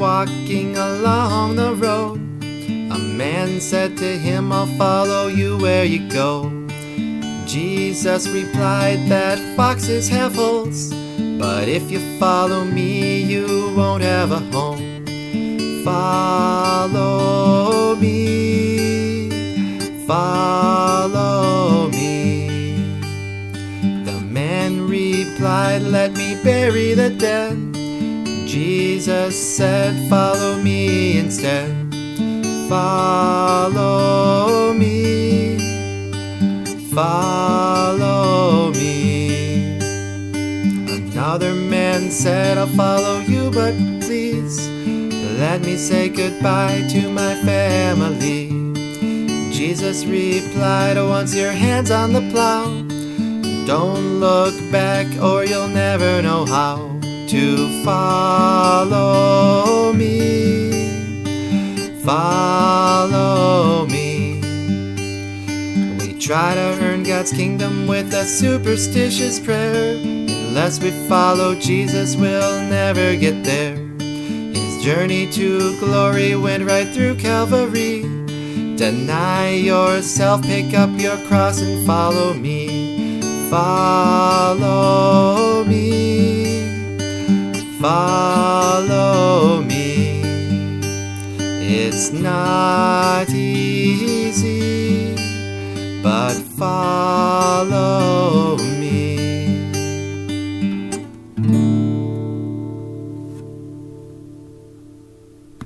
walking along the road. A man said to him, I'll follow you where you go. Jesus replied that foxes have holes, but if you follow me, you won't have a home. Follow me, follow me. The man replied, Let me bury the dead. Jesus said, Follow me instead. Follow me, follow me. Another man said, I'll follow you, but please let me say goodbye to my family. Jesus replied, Once your hand's on the plow, don't look back or you'll never know how to follow me. Follow me. We try to earn God's kingdom with a superstitious prayer. Unless we follow Jesus, we'll never get there. His journey to glory went right through Calvary. Deny yourself, pick up your cross, and follow me. Follow. Follow me. It's not easy, but follow.